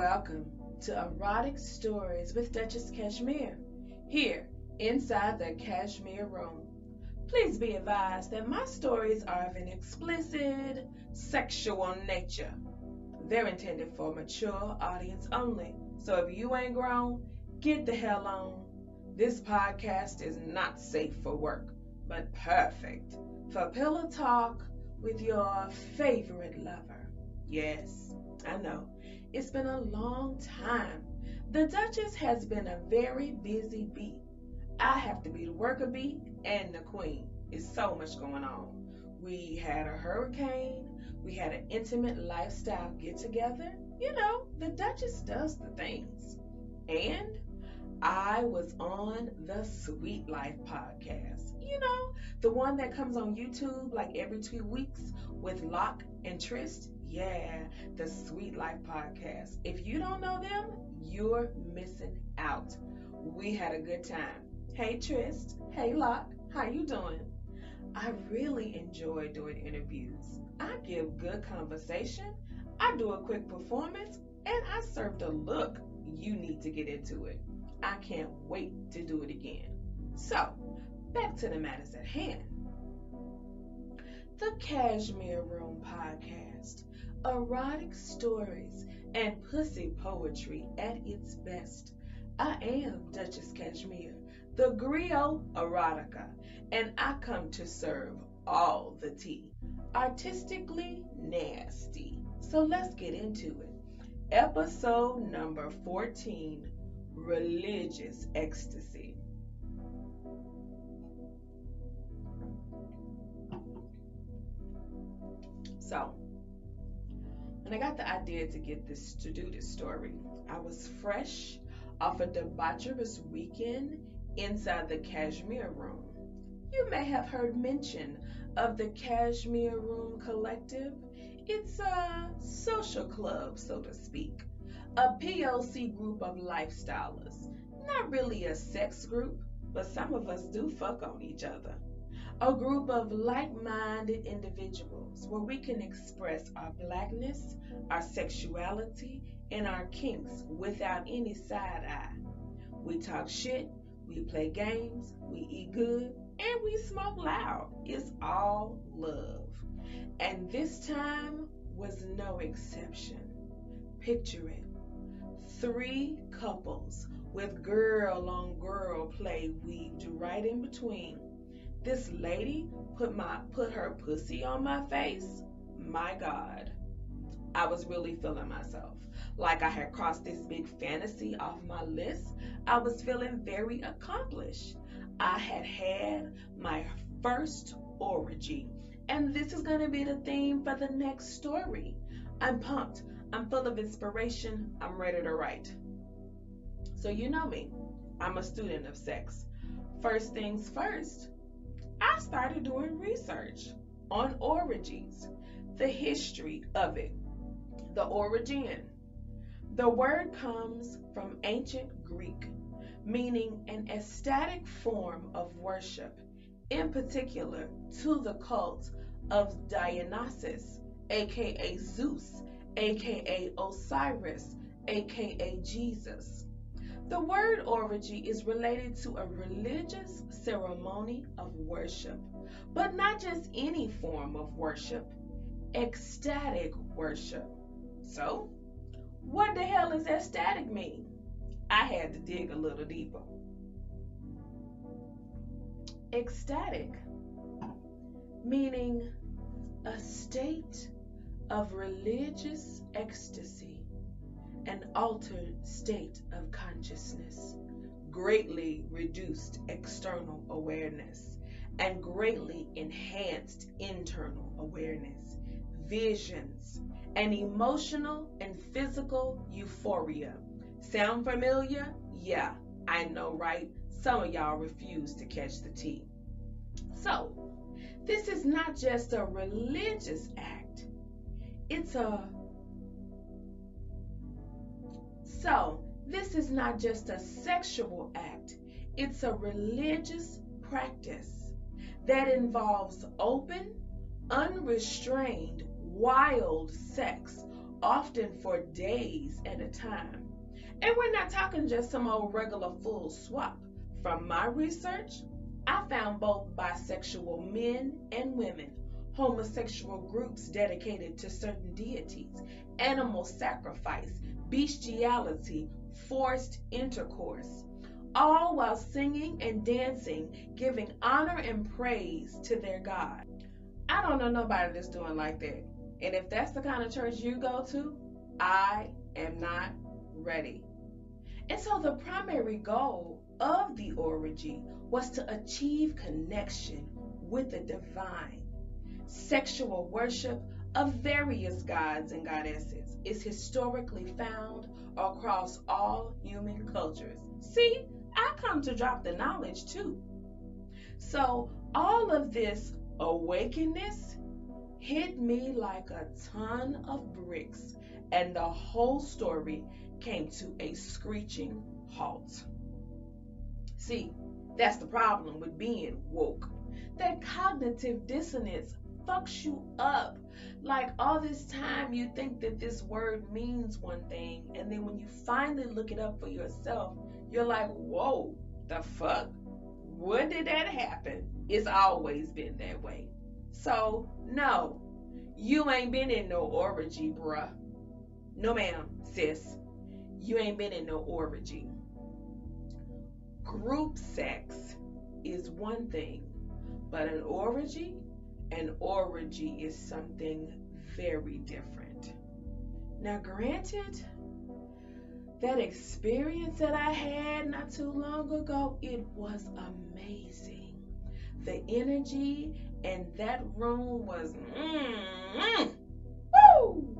Welcome to Erotic Stories with Duchess Cashmere, here inside the Cashmere Room. Please be advised that my stories are of an explicit sexual nature. They're intended for mature audience only, so if you ain't grown, get the hell on. This podcast is not safe for work, but perfect for pillow talk with your favorite lover. Yes, I know it's been a long time. The Duchess has been a very busy bee. I have to be the worker bee and the queen. It's so much going on. We had a hurricane. We had an intimate lifestyle get together. You know, the Duchess does the things. And I was on the Sweet Life podcast. You know, the one that comes on YouTube like every two weeks with Locke and Trist. Yeah, the Sweet Life podcast. If you don't know them, you're missing out. We had a good time. Hey Trist, hey Locke, how you doing? I really enjoy doing interviews. I give good conversation, I do a quick performance, and I serve the look. You need to get into it. I can't wait to do it again. So, back to the matters at hand. The Cashmere Room podcast erotic stories, and pussy poetry at its best. I am Duchess Cashmere, the griot erotica, and I come to serve all the tea. Artistically nasty. So let's get into it. Episode number 14 Religious Ecstasy. So, when I got the idea to get this to do this story, I was fresh off a debaucherous weekend inside the Cashmere Room. You may have heard mention of the Cashmere Room Collective. It's a social club, so to speak, a POC group of lifestylers. Not really a sex group, but some of us do fuck on each other a group of like minded individuals where we can express our blackness, our sexuality, and our kinks without any side eye. We talk shit, we play games, we eat good, and we smoke loud. It's all love. And this time was no exception. Picture it three couples with girl on girl play weaved right in between this lady put my put her pussy on my face. My God. I was really feeling myself. Like I had crossed this big fantasy off my list. I was feeling very accomplished. I had had my first orgy. And this is going to be the theme for the next story. I'm pumped. I'm full of inspiration. I'm ready to write. So, you know me. I'm a student of sex. First things first, I started doing research on orgies, the history of it, the origin. The word comes from ancient Greek, meaning an ecstatic form of worship, in particular to the cult of Dionysus, aka Zeus, aka Osiris, aka Jesus. The word orgy is related to a religious ceremony of worship, but not just any form of worship, ecstatic worship. So, what the hell does ecstatic mean? I had to dig a little deeper. Ecstatic, meaning a state of religious ecstasy an altered state of consciousness, greatly reduced external awareness, and greatly enhanced internal awareness, visions, and emotional and physical euphoria. Sound familiar? Yeah, I know, right? Some of y'all refuse to catch the tea. So, this is not just a religious act, it's a so, this is not just a sexual act, it's a religious practice that involves open, unrestrained, wild sex often for days at a time. And we're not talking just some old regular full swap. From my research, I found both bisexual men and women, homosexual groups dedicated to certain deities, animal sacrifice, bestiality, forced intercourse, all while singing and dancing, giving honor and praise to their God. I don't know nobody that's doing like that. And if that's the kind of church you go to, I am not ready. And so the primary goal of the orgy was to achieve connection with the divine. Sexual worship of various gods and goddesses is historically found across all human cultures. See, I come to drop the knowledge too. So, all of this awakeness hit me like a ton of bricks, and the whole story came to a screeching halt. See, that's the problem with being woke. That cognitive dissonance fucks you up. Like all this time, you think that this word means one thing, and then when you finally look it up for yourself, you're like, whoa, the fuck? When did that happen? It's always been that way. So, no, you ain't been in no orgy, bruh. No, ma'am, sis. You ain't been in no orgy. Group sex is one thing, but an orgy, an orgy is something very different. Now, granted, that experience that I had not too long ago, it was amazing. The energy in that room was mm, mm, woo!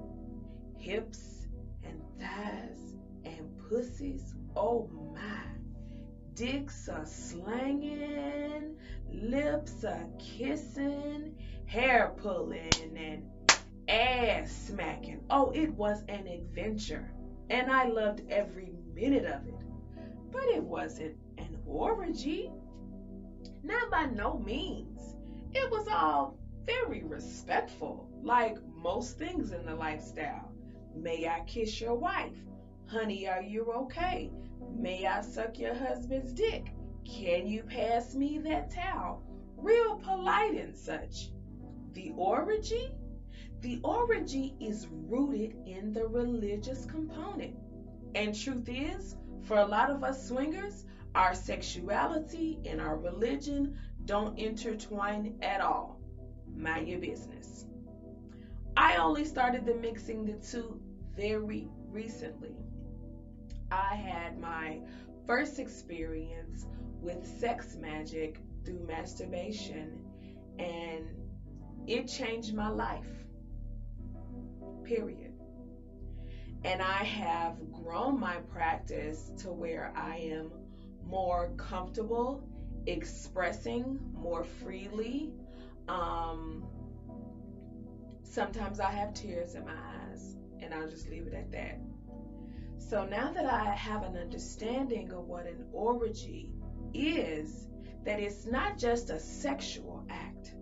Hips and thighs and pussies, oh my. Dicks are slanging, lips are kissing, hair pulling, and ass smacking. Oh, it was an adventure and I loved every minute of it. But it wasn't an orgy. Not by no means. It was all very respectful, like most things in the lifestyle. May I kiss your wife? Honey, are you okay? May I suck your husband's dick? Can you pass me that towel? Real polite and such. The orgy? The orgy is rooted in the religious component. And truth is, for a lot of us swingers, our sexuality and our religion don't intertwine at all. Mind your business. I only started the mixing the two very recently. I had my first experience with sex magic through masturbation, and it changed my life period. And I have grown my practice to where I am more comfortable expressing more freely. Um, sometimes I have tears in my eyes, and I'll just leave it at that. So now that I have an understanding of what an orgy is, that it's not just a sexual act,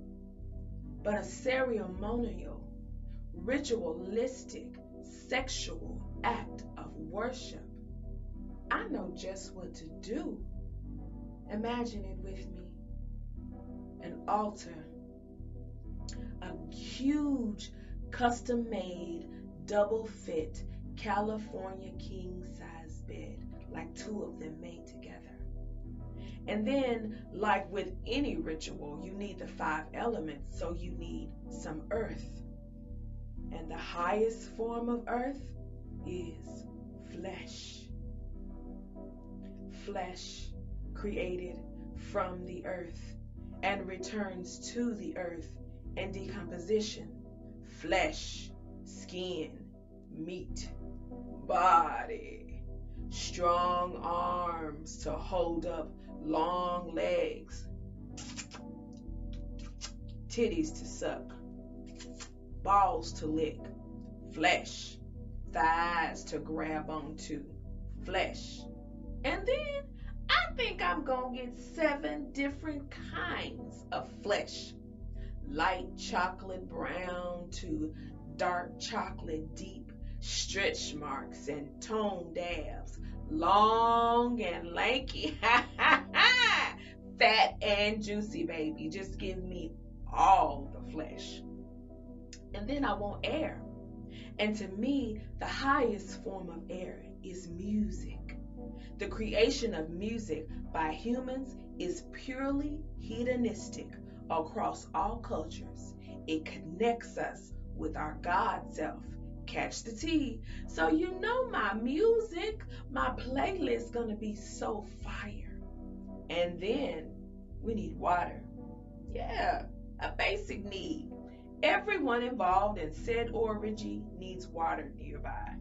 but a ceremonial ritualistic, sexual act of worship. I know just what to do. Imagine it with me an altar, a huge, custom made, double fit California king size bed, like two of them made together. And then, like with any ritual, you need the five elements, so you need some earth and the highest form of earth is flesh. Flesh created from the earth and returns to the earth in decomposition. Flesh, skin, meat, body, strong arms to hold up long legs, titties to suck balls to lick, flesh, thighs to grab onto, flesh. And then I think I'm going to get seven different kinds of flesh light chocolate brown to dark chocolate deep stretch marks and tone dabs, long and lanky, fat and juicy, baby. Just give me all the flesh. And then I want air. And to me, the highest form of air is music. The creation of music by humans is purely hedonistic across all cultures. It connects us with our God self. Catch the tea. So you know my music, my playlist gonna be so fire. And then we need water. Yeah, a basic need. Everyone involved in said orgy needs water nearby.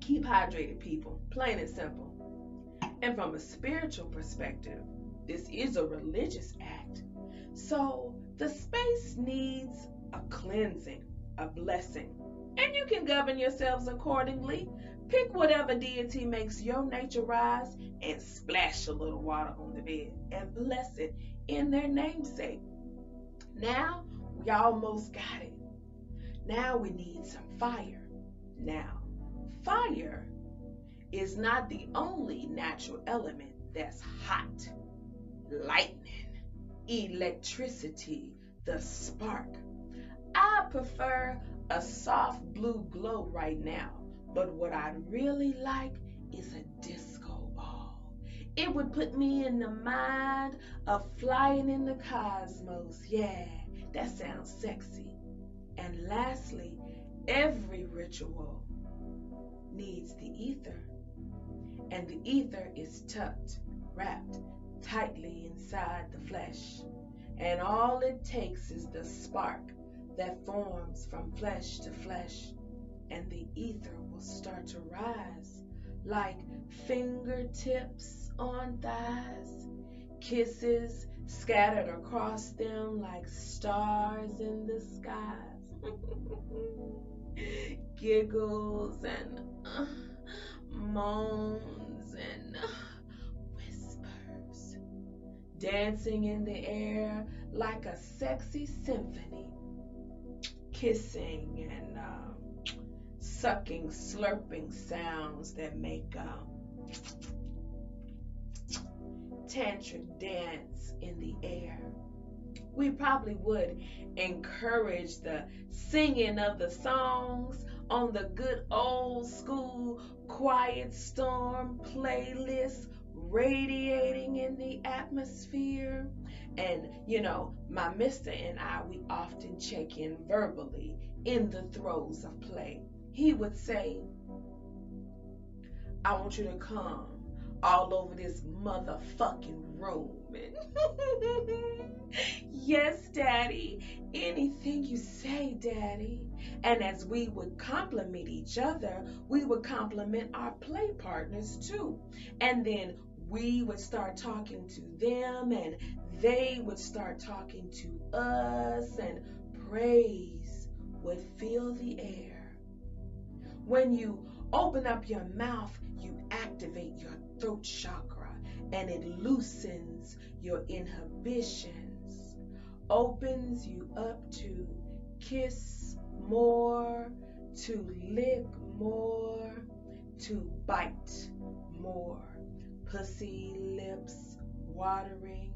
Keep hydrated, people. Plain and simple. And from a spiritual perspective, this is a religious act. So the space needs a cleansing, a blessing. And you can govern yourselves accordingly. Pick whatever deity makes your nature rise and splash a little water on the bed and bless it in their namesake. Now we almost got it. Now we need some fire. Now, fire is not the only natural element that's hot. Lightning, electricity, the spark. I prefer a soft blue glow right now, but what I'd really like is a disco ball. It would put me in the mind of flying in the cosmos. Yeah, that sounds sexy. And lastly, every ritual needs the ether. And the ether is tucked, wrapped tightly inside the flesh. And all it takes is the spark that forms from flesh to flesh, and the ether will start to rise like fingertips on thighs, kisses scattered across them like stars in the skies, giggles and uh, moans and uh, dancing in the air like a sexy symphony kissing and um, sucking, slurping sounds that make um, tantric dance in the air. We probably would encourage the singing of the songs on the good old school Quiet Storm playlist radiating in the atmosphere. And, you know, my mister and I, we often check in verbally in the throes of play. He would say, I want you to come all over this motherfucking room. yes, Daddy. Anything you say, Daddy. And as we would compliment each other, we would compliment our play partners too. And then we would start talking to them and they would start talking to us and praise would fill the air. When you open up your mouth, you activate your throat chakra and it loosens your inhibitions, opens you up to kiss more, to lick more, to bite more. Pussy lips watering,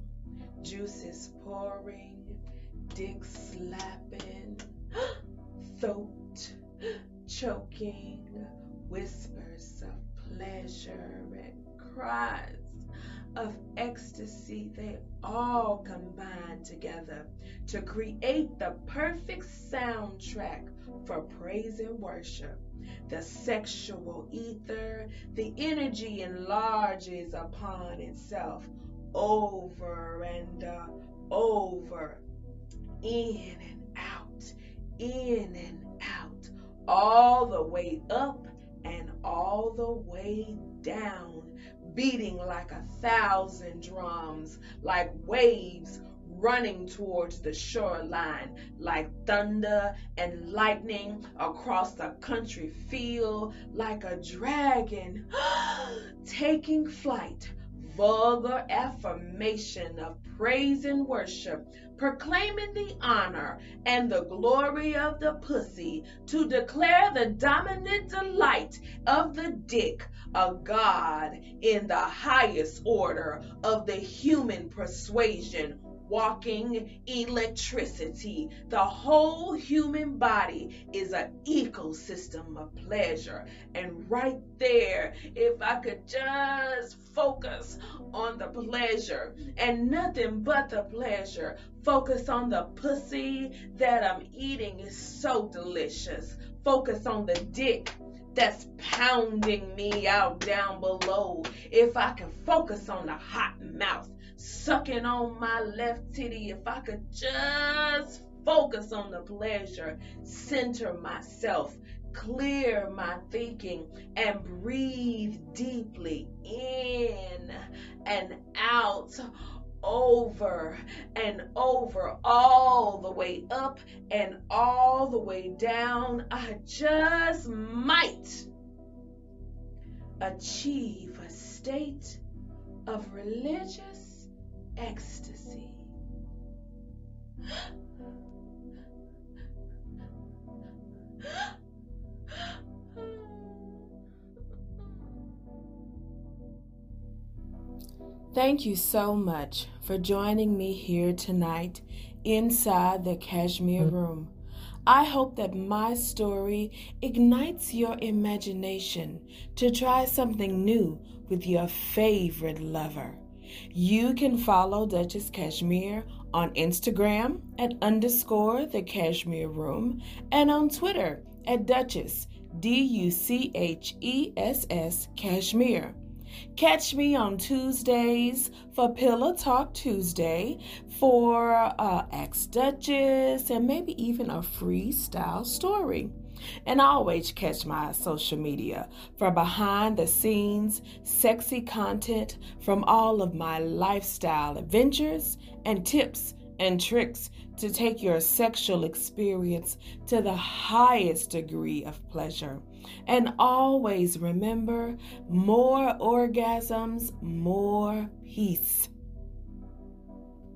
juices pouring, dick slapping, throat choking, whispers of pleasure and cries of ecstasy, they all combine together to create the perfect soundtrack for praise and worship. The sexual ether, the energy enlarges upon itself over and uh, over, in and out, in and out, all the way up and all the way down, beating like a thousand drums, like waves running towards the shoreline like thunder and lightning across the country feel like a dragon taking flight. Vulgar affirmation of praise and worship proclaiming the honor and the glory of the pussy, to declare the dominant delight of the dick, a god in the highest order of the human persuasion walking electricity. The whole human body is an ecosystem of pleasure. And right there, if I could just focus on the pleasure and nothing but the pleasure, focus on the pussy that I'm eating is so delicious. Focus on the dick that's pounding me out down below. If I can focus on the hot mouth sucking on my left titty, if I could just focus on the pleasure, center myself, clear my thinking, and breathe deeply in and out over and over, all the way up and all the way down, I just might achieve a state of religious ecstasy. Thank you so much for joining me here tonight inside the Cashmere mm. Room. I hope that my story ignites your imagination to try something new with your favorite lover. You can follow Duchess Cashmere on Instagram at underscore the Cashmere Room and on Twitter at Duchess, D U C H E S S Cashmere. Catch me on Tuesdays for Pillow Talk Tuesday for uh, Ex Duchess and maybe even a freestyle story. And always catch my social media for behind the scenes, sexy content from all of my lifestyle adventures and tips and tricks to take your sexual experience to the highest degree of pleasure. And always remember more orgasms, more peace.